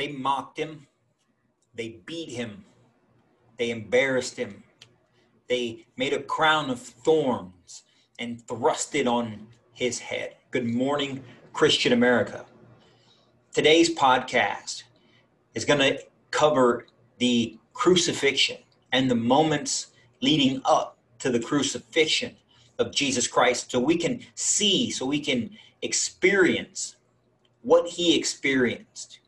They mocked him, they beat him, they embarrassed him, they made a crown of thorns and thrust it on his head. Good morning, Christian America. Today's podcast is going to cover the crucifixion and the moments leading up to the crucifixion of Jesus Christ so we can see, so we can experience what he experienced.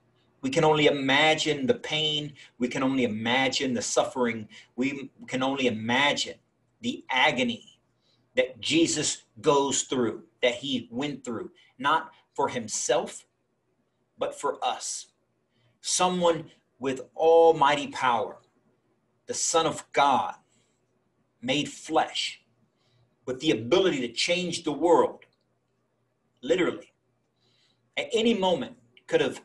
We can only imagine the pain. We can only imagine the suffering. We can only imagine the agony that Jesus goes through, that he went through, not for himself, but for us. Someone with almighty power, the Son of God, made flesh, with the ability to change the world, literally, at any moment could have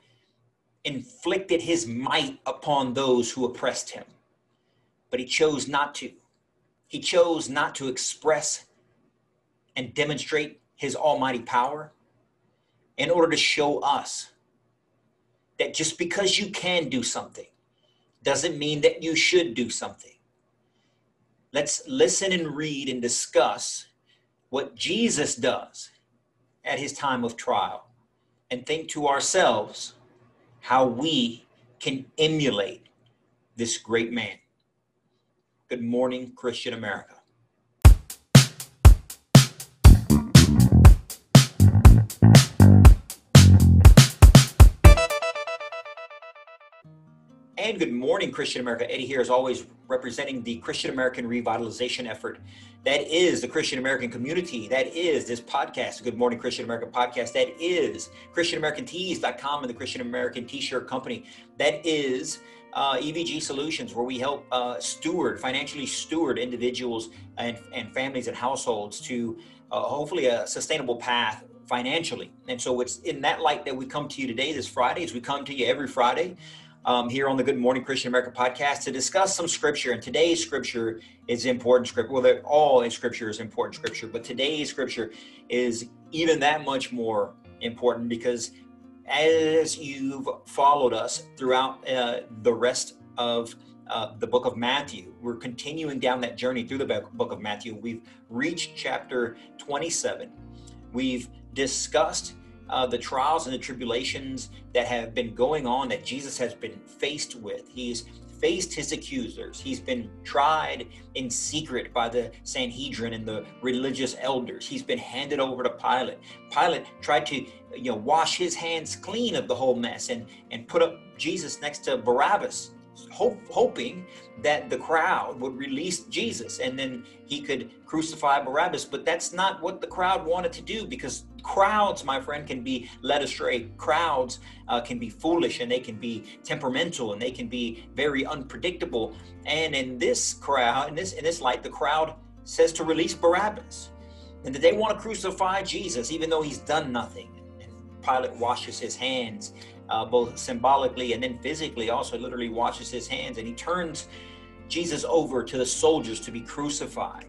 inflicted his might upon those who oppressed him. But he chose not to. He chose not to express and demonstrate his almighty power in order to show us that just because you can do something doesn't mean that you should do something. Let's listen and read and discuss what Jesus does at his time of trial and think to ourselves how we can emulate this great man. Good morning, Christian America. And good morning, Christian America. Eddie here, as always, representing the Christian American revitalization effort. That is the Christian American community. That is this podcast, Good Morning Christian America podcast. That is ChristianAmericanTees.com and the Christian American T-shirt company. That is uh, EVG Solutions, where we help uh, steward, financially steward individuals and, and families and households to uh, hopefully a sustainable path financially. And so it's in that light that we come to you today, this Friday, as we come to you every Friday um, here on the Good Morning Christian America podcast to discuss some scripture. And today's scripture is important scripture. Well, all in scripture is important scripture, but today's scripture is even that much more important because as you've followed us throughout uh, the rest of uh, the book of Matthew. We're continuing down that journey through the book of Matthew. We've reached chapter 27. We've discussed uh, the trials and the tribulations that have been going on that Jesus has been faced with. He's faced his accusers. He's been tried in secret by the Sanhedrin and the religious elders. He's been handed over to Pilate. Pilate tried to, you know, wash his hands clean of the whole mess and and put up Jesus next to Barabbas hope, hoping that the crowd would release Jesus and then he could crucify Barabbas. But that's not what the crowd wanted to do because crowds, my friend, can be led astray. Crowds uh, can be foolish and they can be temperamental and they can be very unpredictable. And in this crowd, in this in this light, the crowd says to release Barabbas and that they want to crucify Jesus even though he's done nothing. And Pilate washes his hands uh, both symbolically and then physically, also literally washes his hands and he turns Jesus over to the soldiers to be crucified,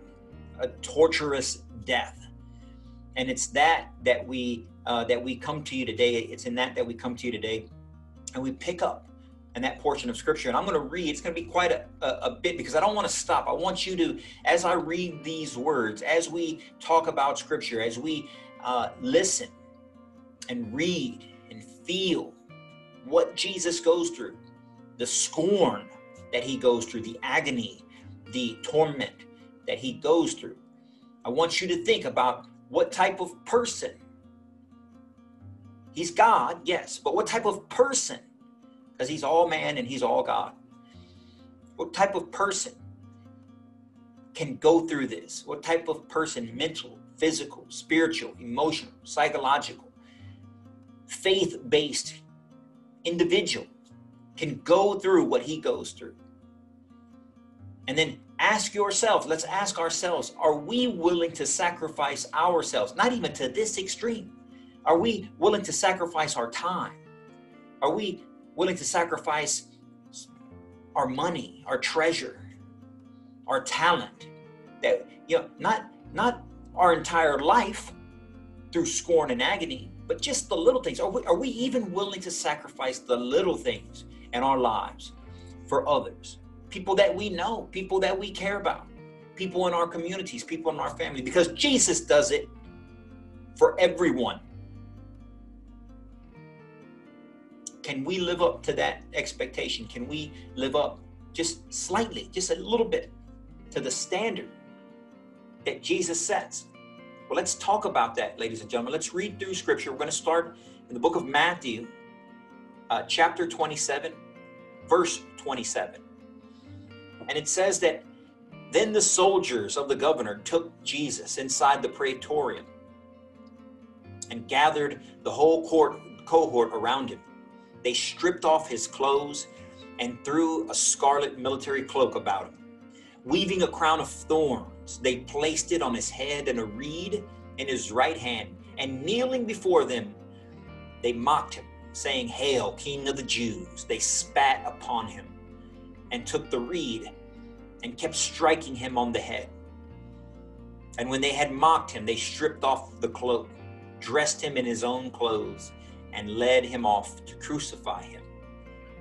a torturous death. And it's that that we uh, that we come to you today. It's in that that we come to you today, and we pick up in that portion of scripture. And I'm going to read. It's going to be quite a, a, a bit because I don't want to stop. I want you to, as I read these words, as we talk about scripture, as we uh, listen and read and feel what Jesus goes through, the scorn that he goes through, the agony, the torment that he goes through. I want you to think about what type of person. He's God, yes, but what type of person? Because he's all man and he's all God. What type of person can go through this? What type of person, mental, physical, spiritual, emotional, psychological, faith based individual can go through what he goes through. And then ask yourself, let's ask ourselves, are we willing to sacrifice ourselves? Not even to this extreme. Are we willing to sacrifice our time? Are we willing to sacrifice our money, our treasure, our talent? That you know, not not our entire life through scorn and agony, but just the little things. Are we, are we even willing to sacrifice the little things in our lives for others? People that we know, people that we care about, people in our communities, people in our family, because Jesus does it for everyone. Can we live up to that expectation? Can we live up just slightly, just a little bit to the standard that Jesus sets? Well, let's talk about that, ladies and gentlemen. Let's read through scripture. We're going to start in the book of Matthew, uh, chapter 27, verse 27. And it says that then the soldiers of the governor took Jesus inside the praetorium and gathered the whole court, cohort around him. They stripped off his clothes and threw a scarlet military cloak about him. Weaving a crown of thorns, they placed it on his head and a reed in his right hand, and kneeling before them, they mocked him, saying, Hail, King of the Jews! They spat upon him and took the reed and kept striking him on the head. And when they had mocked him, they stripped off the cloak, dressed him in his own clothes, and led him off to crucify him.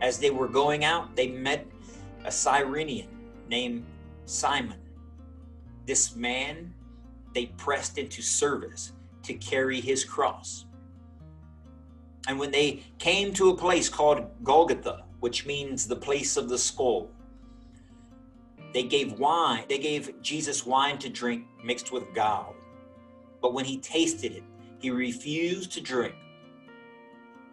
As they were going out, they met a Cyrenian named Simon this man they pressed into service to carry his cross. And when they came to a place called Golgotha, which means the place of the skull, they gave wine, they gave Jesus wine to drink mixed with gall. But when he tasted it, he refused to drink.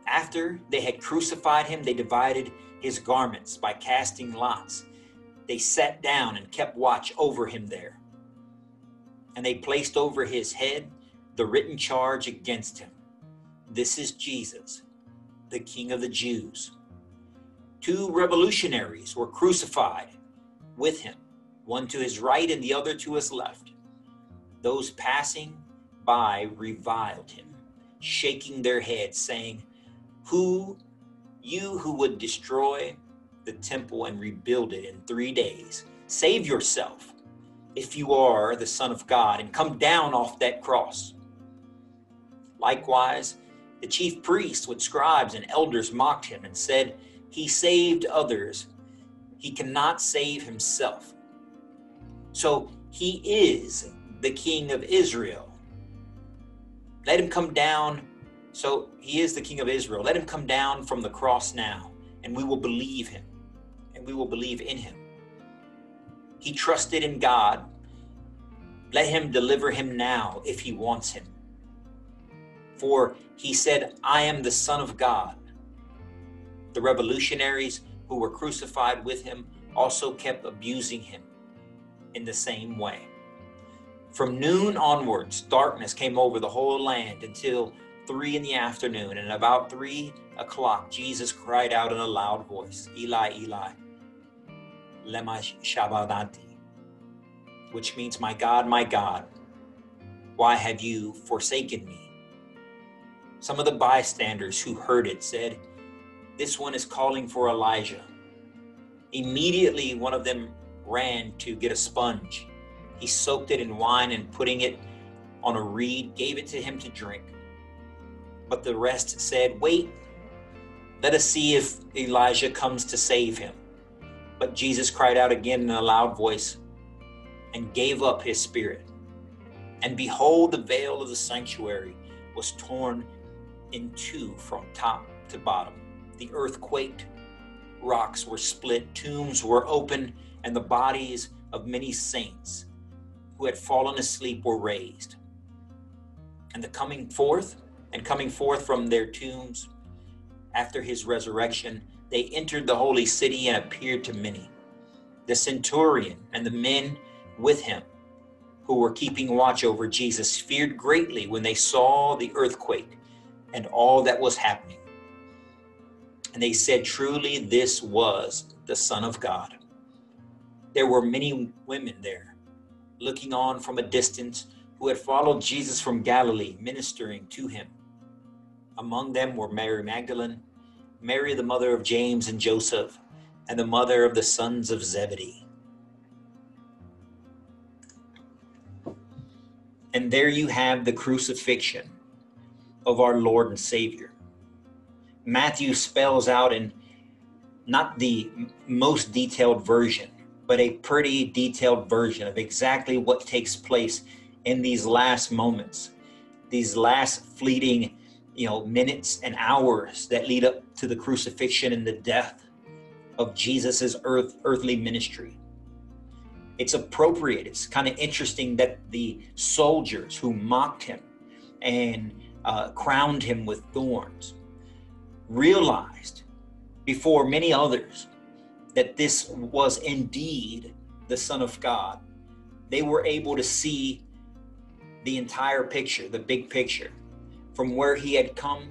After they had crucified him, they divided his garments by casting lots. They sat down and kept watch over him there and they placed over his head the written charge against him This is Jesus, the King of the Jews. Two revolutionaries were crucified with him, one to his right and the other to his left. Those passing by reviled him, shaking their heads, saying, Who, you who would destroy the temple and rebuild it in three days, save yourself if you are the Son of God and come down off that cross. Likewise, the chief priests with scribes and elders mocked him and said, He saved others, he cannot save himself. So he is the king of Israel. Let him come down. So he is the king of Israel. Let him come down from the cross now, and we will believe him, and we will believe in him. He trusted in God. Let him deliver him now if he wants him. For he said, I am the Son of God. The revolutionaries who were crucified with him also kept abusing him in the same way. From noon onwards, darkness came over the whole land until three in the afternoon. And about three o'clock, Jesus cried out in a loud voice, Eli, Eli, lema sabachthani, which means, My God, my God, why have you forsaken me? Some of the bystanders who heard it said, This one is calling for Elijah. Immediately, one of them ran to get a sponge. He soaked it in wine and putting it on a reed, gave it to him to drink. But the rest said, Wait, let us see if Elijah comes to save him. But Jesus cried out again in a loud voice and gave up his spirit. And behold, the veil of the sanctuary was torn in two from top to bottom. The earth quaked, rocks were split, tombs were opened, and the bodies of many saints who had fallen asleep were raised. And the coming forth, and coming forth from their tombs after his resurrection, they entered the holy city and appeared to many. The centurion and the men with him who were keeping watch over Jesus feared greatly when they saw the earthquake and all that was happening. And they said, Truly, this was the Son of God. There were many women there, looking on from a distance, who had followed Jesus from Galilee, ministering to him. Among them were Mary Magdalene Mary, the mother of James and Joseph, and the mother of the sons of Zebedee. And there you have the crucifixion of our Lord and Savior. Matthew spells out in not the most detailed version, but a pretty detailed version of exactly what takes place in these last moments, these last fleeting, you know, minutes and hours that lead up to the crucifixion and the death of Jesus's earth, earthly ministry. It's appropriate. It's kind of interesting that the soldiers who mocked him and uh, crowned him with thorns realized before many others that this was indeed the Son of God. They were able to see the entire picture, the big picture, from where he had come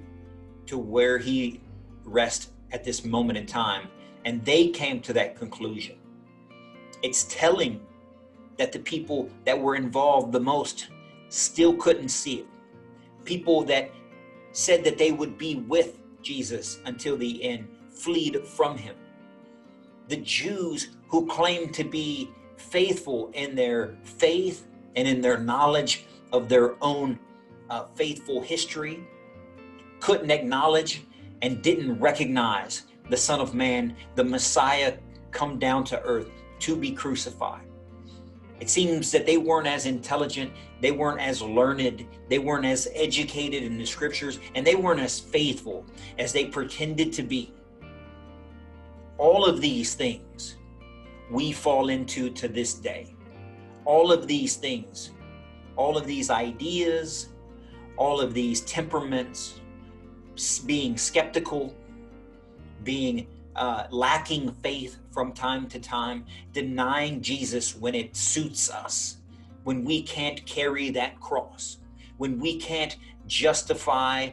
to where he rests at this moment in time. And they came to that conclusion. It's telling that the people that were involved the most still couldn't see it. People that said that they would be with Jesus until the end fled from him. The Jews who claimed to be faithful in their faith and in their knowledge of their own uh, faithful history couldn't acknowledge and didn't recognize the Son of Man, the Messiah, come down to earth to be crucified. It seems that they weren't as intelligent, they weren't as learned, they weren't as educated in the scriptures, and they weren't as faithful as they pretended to be. All of these things we fall into to this day. All of these things, all of these ideas, all of these temperaments, being skeptical, being uh, lacking faith from time to time, denying Jesus when it suits us, when we can't carry that cross, when we can't justify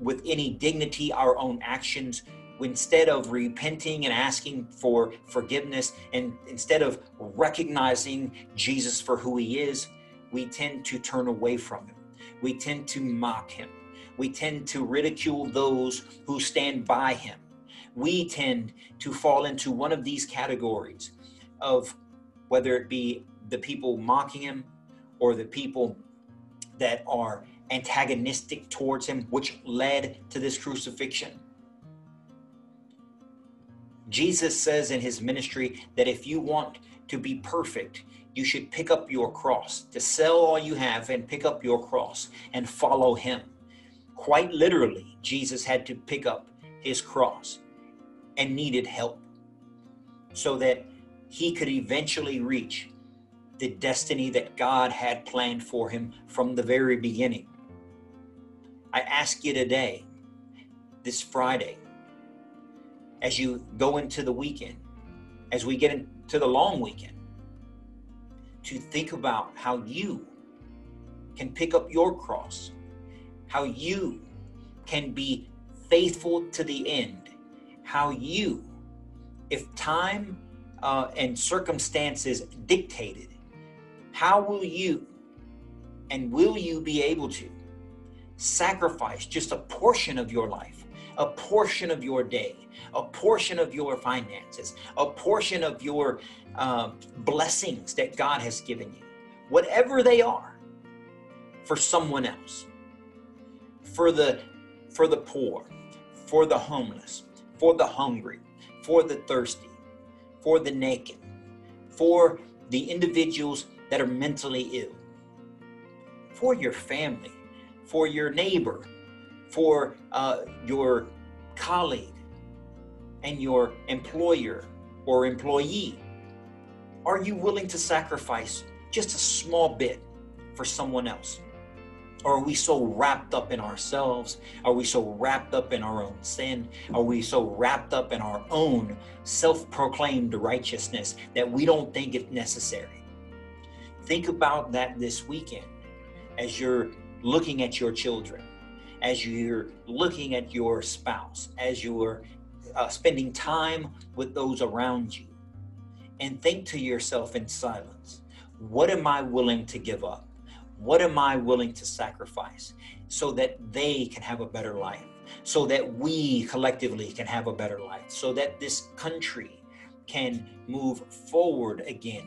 with any dignity our own actions, instead of repenting and asking for forgiveness, and instead of recognizing Jesus for who he is, we tend to turn away from him. We tend to mock him. We tend to ridicule those who stand by him we tend to fall into one of these categories of whether it be the people mocking him or the people that are antagonistic towards him, which led to this crucifixion. Jesus says in his ministry that if you want to be perfect, you should pick up your cross, to sell all you have and pick up your cross and follow him. Quite literally, Jesus had to pick up his cross and needed help so that he could eventually reach the destiny that God had planned for him from the very beginning. I ask you today, this Friday, as you go into the weekend, as we get into the long weekend, to think about how you can pick up your cross, how you can be faithful to the end how you, if time uh, and circumstances dictated, how will you and will you be able to sacrifice just a portion of your life, a portion of your day, a portion of your finances, a portion of your uh, blessings that God has given you, whatever they are, for someone else, for the for the poor, for the homeless, for the hungry, for the thirsty, for the naked, for the individuals that are mentally ill, for your family, for your neighbor, for uh, your colleague and your employer or employee? Are you willing to sacrifice just a small bit for someone else? Or are we so wrapped up in ourselves? Are we so wrapped up in our own sin? Are we so wrapped up in our own self proclaimed righteousness that we don't think it's necessary? Think about that this weekend as you're looking at your children, as you're looking at your spouse, as you're uh, spending time with those around you. And think to yourself in silence what am I willing to give up? What am I willing to sacrifice so that they can have a better life? So that we collectively can have a better life? So that this country can move forward again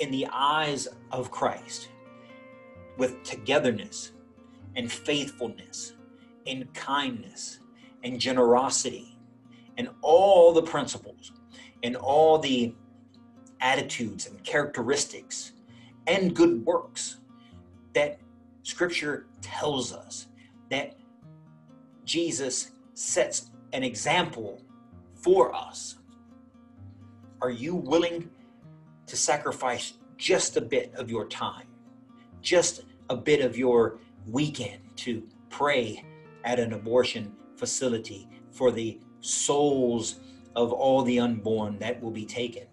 in the eyes of Christ with togetherness and faithfulness and kindness and generosity and all the principles and all the attitudes and characteristics and good works that scripture tells us that Jesus sets an example for us. Are you willing to sacrifice just a bit of your time, just a bit of your weekend to pray at an abortion facility for the souls of all the unborn that will be taken?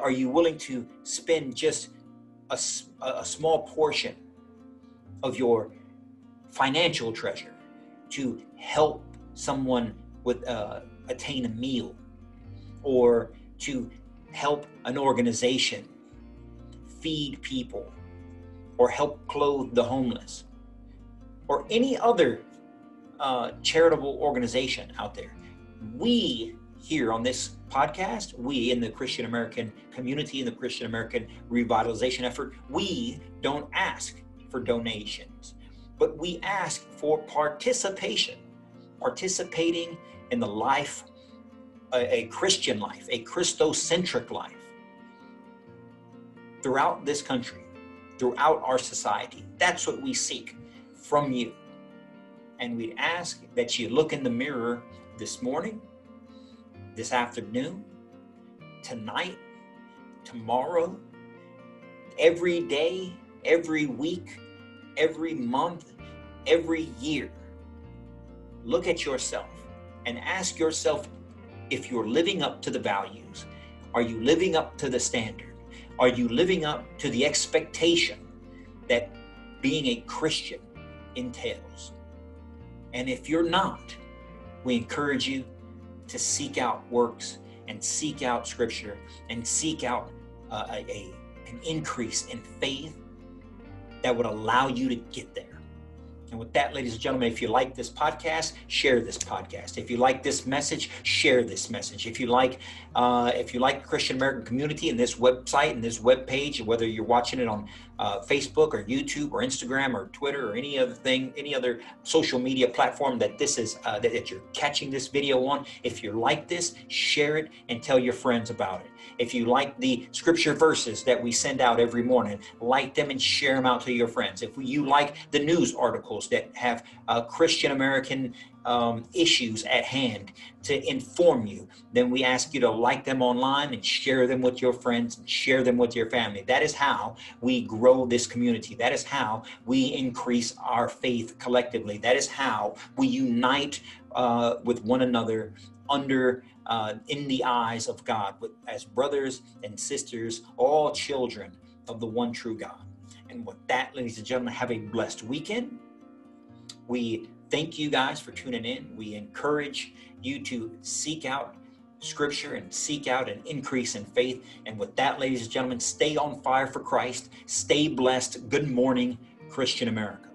Are you willing to spend just a, a small portion of your financial treasure to help someone with uh, attain a meal or to help an organization feed people or help clothe the homeless or any other uh, charitable organization out there. We here on this podcast, we in the Christian American community, in the Christian American revitalization effort, we don't ask for donations, but we ask for participation, participating in the life, a, a Christian life, a Christocentric life throughout this country, throughout our society. That's what we seek from you. And we ask that you look in the mirror this morning, this afternoon, tonight, tomorrow, every day, every week, every month, every year. Look at yourself and ask yourself if you're living up to the values. Are you living up to the standard? Are you living up to the expectation that being a Christian entails? And if you're not, we encourage you to seek out works and seek out scripture and seek out uh, a, a, an increase in faith that would allow you to get there. And with that, ladies and gentlemen, if you like this podcast, share this podcast. If you like this message, share this message. If you like, uh, if you like Christian American community and this website and this web page, whether you're watching it on uh, Facebook or YouTube or Instagram or Twitter or any other thing, any other social media platform that this is uh, that, that you're catching this video on, if you like this, share it and tell your friends about it. If you like the scripture verses that we send out every morning, like them and share them out to your friends. If you like the news articles that have uh, Christian American um, issues at hand to inform you, then we ask you to like them online and share them with your friends and share them with your family. That is how we grow this community. That is how we increase our faith collectively. That is how we unite uh, with one another under uh, in the eyes of God with, as brothers and sisters, all children of the one true God. And with that, ladies and gentlemen, have a blessed weekend. We thank you guys for tuning in. We encourage you to seek out scripture and seek out an increase in faith. And with that, ladies and gentlemen, stay on fire for Christ. Stay blessed. Good morning, Christian America.